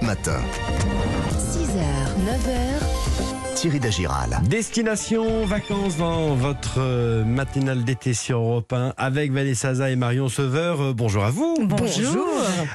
Matin. 6h, 9h, Thierry Dagiral. Destination vacances dans votre euh, matinale d'été sur Europe 1 avec Vanessa Zaza et Marion Sauveur. Euh, bonjour à vous. Bonjour.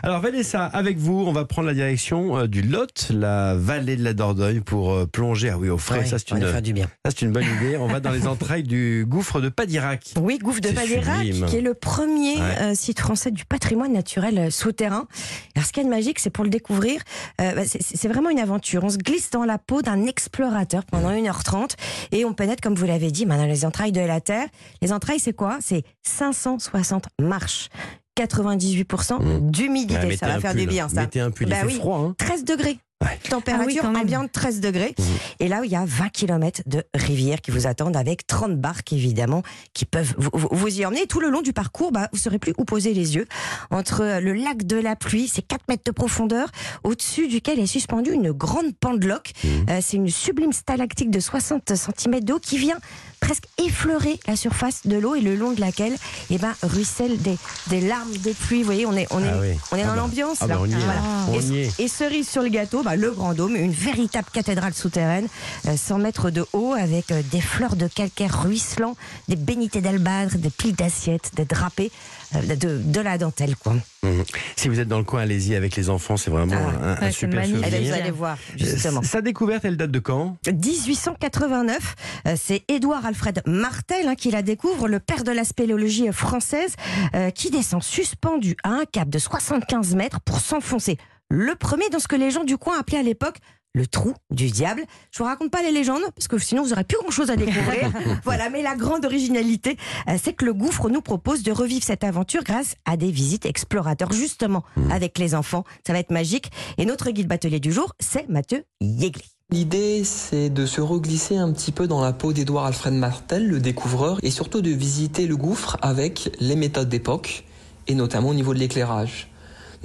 Alors Vanessa, avec vous, on va prendre la direction euh, du Lot, la vallée de la Dordogne pour plonger. Ah oui, au frais, Ouais, ça c'est une, aller faire du bien. ça c'est une bonne idée. On va dans les entrailles du gouffre de Padirac. Oui, Gouffre de Padirac, sublime. qui est le premier Ouais. euh, site français du patrimoine naturel euh, souterrain. Alors, ce qu'il y a de magique, c'est pour le découvrir, euh, bah, c'est vraiment une aventure. On se glisse dans la peau d'un explorateur pendant 1h30 et on pénètre, comme vous l'avez dit, dans les entrailles de la Terre. Les entrailles, c'est quoi? C'est 560 marches. 98% Mmh. d'humidité, ça va faire pull. du bien ça. Mettez un pull, il Bah fait oui. froid. Hein. 13 degrés. Ouais. Température Ah oui, ambiante 13 degrés. Mhm. Et là, il y a 20 km de rivières qui vous attendent avec 30 barques, évidemment, qui peuvent vous, y emmener. Et tout le long du parcours, bah, vous ne saurez plus où poser les yeux. Entre le lac de la pluie, c'est 4 mètres de profondeur, au-dessus duquel est suspendue une grande pendeloque. Euh, c'est une sublime stalactique de 60 cm d'eau qui vient presque effleurer la surface de l'eau et le long de laquelle eh ben, ruissellent des, des larmes de pluie. Vous voyez, on est, on est, Ah oui. on est Ah dans bah. l'ambiance. Ah bah, là. on y est, Voilà. là. On Et- y est. et cerise sur le gâteau, bah, le Grand Dôme, une véritable cathédrale souterraine, euh, 100 mètres de haut, avec euh, des fleurs de calcaire ruisselant, des bénités d'albâtre, des piles d'assiettes, des drapés, euh, de, de la dentelle. Quoi. Mhm. Si vous êtes dans le coin, allez-y avec les enfants, c'est vraiment Ah, un, un ouais, super magnifique. Eh ben, souvenir. vous allez voir, justement. Sa découverte, elle date de quand? 1889, euh, c'est Édouard Alfred Martel hein, qui la découvre, le père de la spéléologie française, euh, qui descend suspendu à un cap de 75 mètres pour s'enfoncer. Le premier dans ce que les gens du coin appelaient à l'époque le trou du diable. Je vous raconte pas les légendes, parce que sinon vous aurez plus grand chose à découvrir. voilà, mais la grande originalité, euh, c'est que le gouffre nous propose de revivre cette aventure grâce à des visites explorateurs, justement, avec les enfants. Ça va être magique. Et notre guide batelier du jour, c'est Mathieu Yegli. L'idée, c'est de se reglisser un petit peu dans la peau d'Edouard Alfred Martel, le découvreur, et surtout de visiter le gouffre avec les méthodes d'époque, et notamment au niveau de l'éclairage.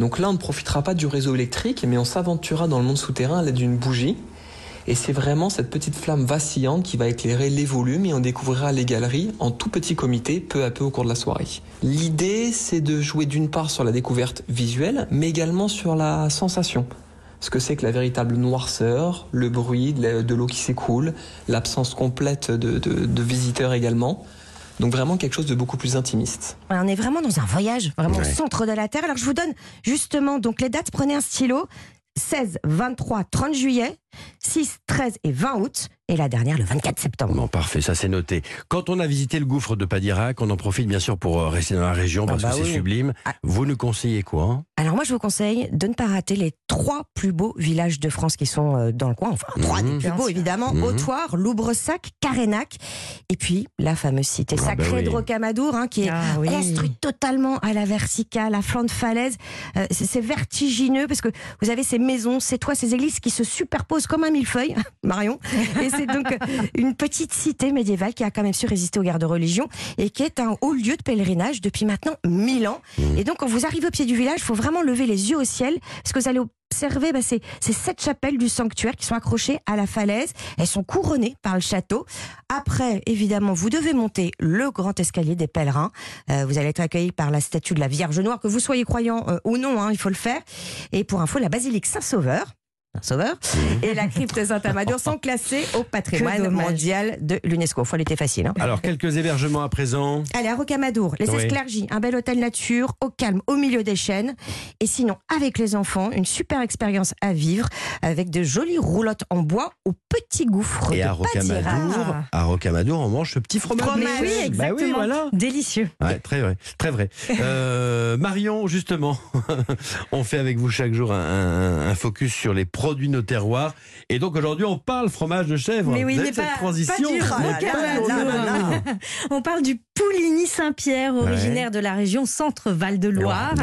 Donc là, on ne profitera pas du réseau électrique, mais on s'aventurera dans le monde souterrain à l'aide d'une bougie. Et c'est vraiment cette petite flamme vacillante qui va éclairer les volumes et on découvrira les galeries en tout petit comité peu à peu au cours de la soirée. L'idée, c'est de jouer d'une part sur la découverte visuelle, mais également sur la sensation ce que c'est que la véritable noirceur, le bruit de l'eau qui s'écoule, l'absence complète de, de- de visiteurs également. Donc vraiment quelque chose de beaucoup plus intimiste. On est vraiment dans un voyage, vraiment Ouais. au centre de la Terre. Alors je vous donne justement donc les dates. Prenez un stylo. 16, 23, 30 juillet, 6, 13 et 20 août. Et la dernière le 24 septembre. Bon, parfait, ça c'est noté. Quand on a visité le gouffre de Padirac, on en profite bien sûr pour euh, rester dans la région Ah parce bah que c'est oui. sublime. Ah. Vous nous conseillez quoi hein? Alors moi je vous conseille de ne pas rater les trois plus beaux villages de France qui sont euh, dans le coin. Enfin trois Mhm. des plus beaux évidemment. Autoire, Loubressac, Carénac. Et puis la fameuse cité Ah bah sacrée oui. de Rocamadour hein, qui est Ah oui. construite totalement à la verticale, à flanc de falaise. Euh, c'est c'est vertigineux parce que vous avez ces maisons, ces toits, ces églises qui se superposent comme un millefeuille, Marion. Et c'est donc une petite cité médiévale qui a quand même su résister aux guerres de religion et qui est un haut lieu de pèlerinage depuis maintenant 1000 ans. Et donc quand vous arrivez au pied du village, il faut vraiment lever les yeux au ciel parce que vous allez observer bah, ces, sept chapelles du sanctuaire qui sont accrochées à la falaise. Elles sont couronnées par le château. Après, évidemment, vous devez monter le grand escalier des pèlerins. Euh, vous allez être accueilli par la statue de la Vierge Noire, que vous soyez croyant euh, ou non, hein, il faut le faire. Et pour info, la basilique Saint-Sauveur. Sauveur et la crypte Saint-Amadur sont classés au patrimoine mondial de l'UNESCO. Faut l'été facile. Hein. Alors, quelques hébergements à présent. Allez, à Rocamadour, les Oui. Un bel hôtel nature, au calme, au milieu des chênes. Et sinon, avec les enfants, une super expérience à vivre avec de jolies roulottes en bois au petit gouffre Et de à Rocamadour, à Rocamadour, on mange ce petit fromage. Fromage. Mais oui, Bah exactement. oui, voilà. Délicieux. Ouais, très vrai, très vrai. Euh, Marion, justement, on fait avec vous chaque jour un, un- un focus sur les produits de nos terroirs. Et donc aujourd'hui, on parle fromage de chèvre. Mais oui, Vous mais avez cette transition. pas du. On parle du Pouligny Saint-Pierre, originaire de la région Centre-Val de Loire.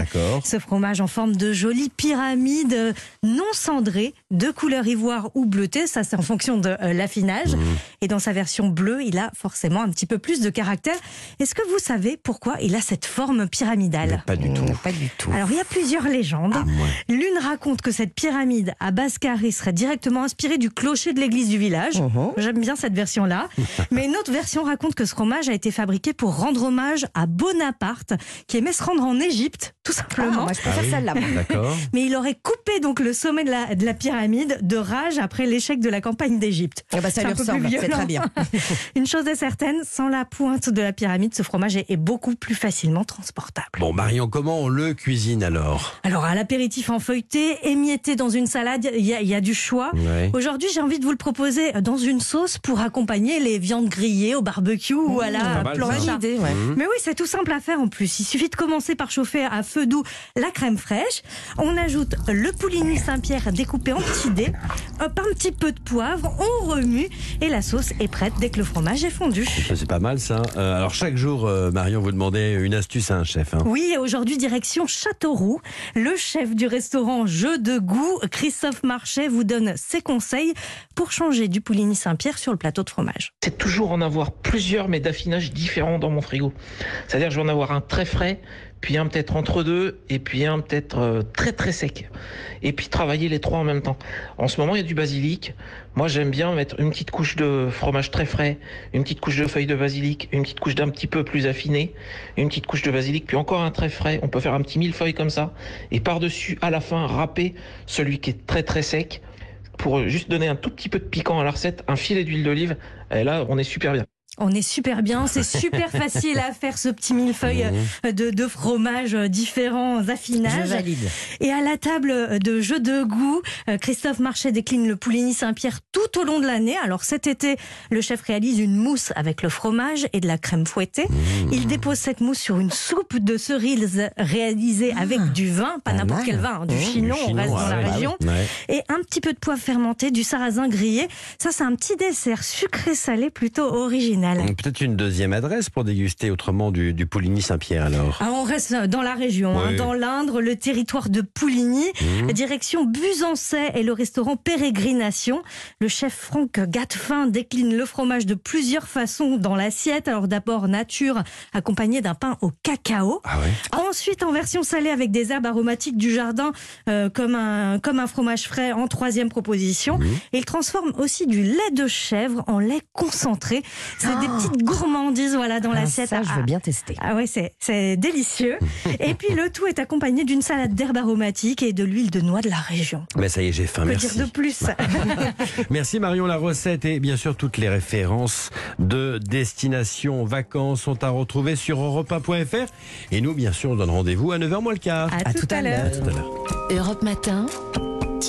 Ce fromage en forme de jolie pyramide non cendrée, de couleur ivoire ou bleutée, ça c'est en fonction de euh, l'affinage. Mmh. Et dans sa version bleue, il a forcément un petit peu plus de caractère. Est-ce que vous savez pourquoi il a cette forme Mais pyramidale pas du tout. Pas du tout. Alors il y a plusieurs légendes. Ah. L'une raconte que cette pyramide à base carrée serait directement inspirée du clocher de l'église du village. Mhm. J'aime bien cette version-là. Mais une autre version raconte que ce fromage a été fabriqué pour rendre hommage à Bonaparte, qui aimait se rendre en Égypte, tout Ah, simplement. moi, je préfère Ah oui. celle-là. Mais il aurait coupé donc le sommet de la, de la pyramide de rage après l'échec de la campagne d'Égypte. Eh ben, ça C'est lui un peu ressemble, c'est très bien. Une chose est certaine, sans la pointe de la pyramide, ce fromage est, est beaucoup plus facilement transportable. Bon, Marion, comment on le cuisine alors? Alors, à l'apéritif en feuilleté, émietté dans une salade, il y, a- il y a du choix. Ouais. Aujourd'hui, j'ai envie de vous le proposer dans une sauce pour accompagner les viandes grillées au barbecue ou à pas la ça. Bonne idée, ouais. Mmh. Mais oui, c'est tout simple à faire en plus. Il suffit de commencer par chauffer à feu doux la crème fraîche. On ajoute le pouligny Saint-Pierre découpé en petits dés, hop, un petit peu de poivre, on remue et la sauce est prête dès que le fromage est fondu. Ça, C'est pas mal ça. Euh, alors chaque jour, euh, Marion, vous demandez une astuce à un chef. hein. Oui, aujourd'hui, direction Châteauroux. Le chef du restaurant Jeu de goût, Christophe Marchais, vous donne ses conseils pour changer du pouligny Saint-Pierre sur le plateau de fromage. c'est toujours en avoir plusieurs, mais d'affinage différents dans mon frigo. C'est-à-dire, je vais en avoir un très frais, puis un peut-être entre deux, et puis un peut-être euh, très très sec. Et puis travailler les trois en même temps. En ce moment, il y a du basilic. Moi, j'aime bien mettre une petite couche de fromage très frais, une petite couche de feuilles de basilic, une petite couche d'un petit peu plus affiné, une petite couche de basilic, puis encore un très frais. On peut faire un petit millefeuille comme ça. Et par-dessus, à la fin, râper celui qui est très très sec pour juste donner un tout petit peu de piquant à la recette, un filet d'huile d'olive. Et là, on est super bien. On est super bien, c'est super facile à faire ce petit millefeuille euh, de, de fromage euh, différents Je affinages. valide. Et à la table euh, de jeu de goût, Christophe Marchais décline le Pouligny Saint-Pierre tout au long de l'année. Alors cet été, le chef réalise une mousse avec le fromage et de la crème fouettée. Il dépose cette mousse sur une soupe de cerises réalisée avec du vin, pas n'importe quel vin, hein, du Mmh, chinon, du on reste ah dans la ouais, bah région. Ouais. Et un petit peu de poivre fermenté, du sarrasin grillé. Ça, c'est un petit dessert sucré-salé plutôt original. Peut-être une deuxième adresse pour déguster autrement du, du Pouligny Saint-Pierre alors. Ah, on reste dans la région, hein, dans l'Indre, le territoire de Pouligny, Mmh. direction Busancais et le restaurant Pérégrination. Le chef Franck Gatefin décline le fromage de plusieurs façons dans l'assiette. Alors d'abord nature, accompagné d'un pain au cacao. Ah ouais Ensuite en version salée avec des herbes aromatiques du jardin, euh, comme, un, comme un fromage frais en troisième proposition. Mmh. Et il transforme aussi du lait de chèvre en lait concentré. C'est des petites gourmandises voilà, dans Ah, l'assiette. ça, je veux bien tester. ah ouais, c'est, c'est délicieux. Et puis le tout est accompagné d'une salade d'herbes aromatiques et de l'huile de noix de la région. Mais ça y est, j'ai faim, Que merci. dire de plus Merci Marion, la recette et bien sûr toutes les références de destination vacances sont à retrouver sur europe1.fr. Et nous, bien sûr, on donne rendez-vous à 9h moins le quart. À, tout, à l'heure. À tout à l'heure. Europe Matin,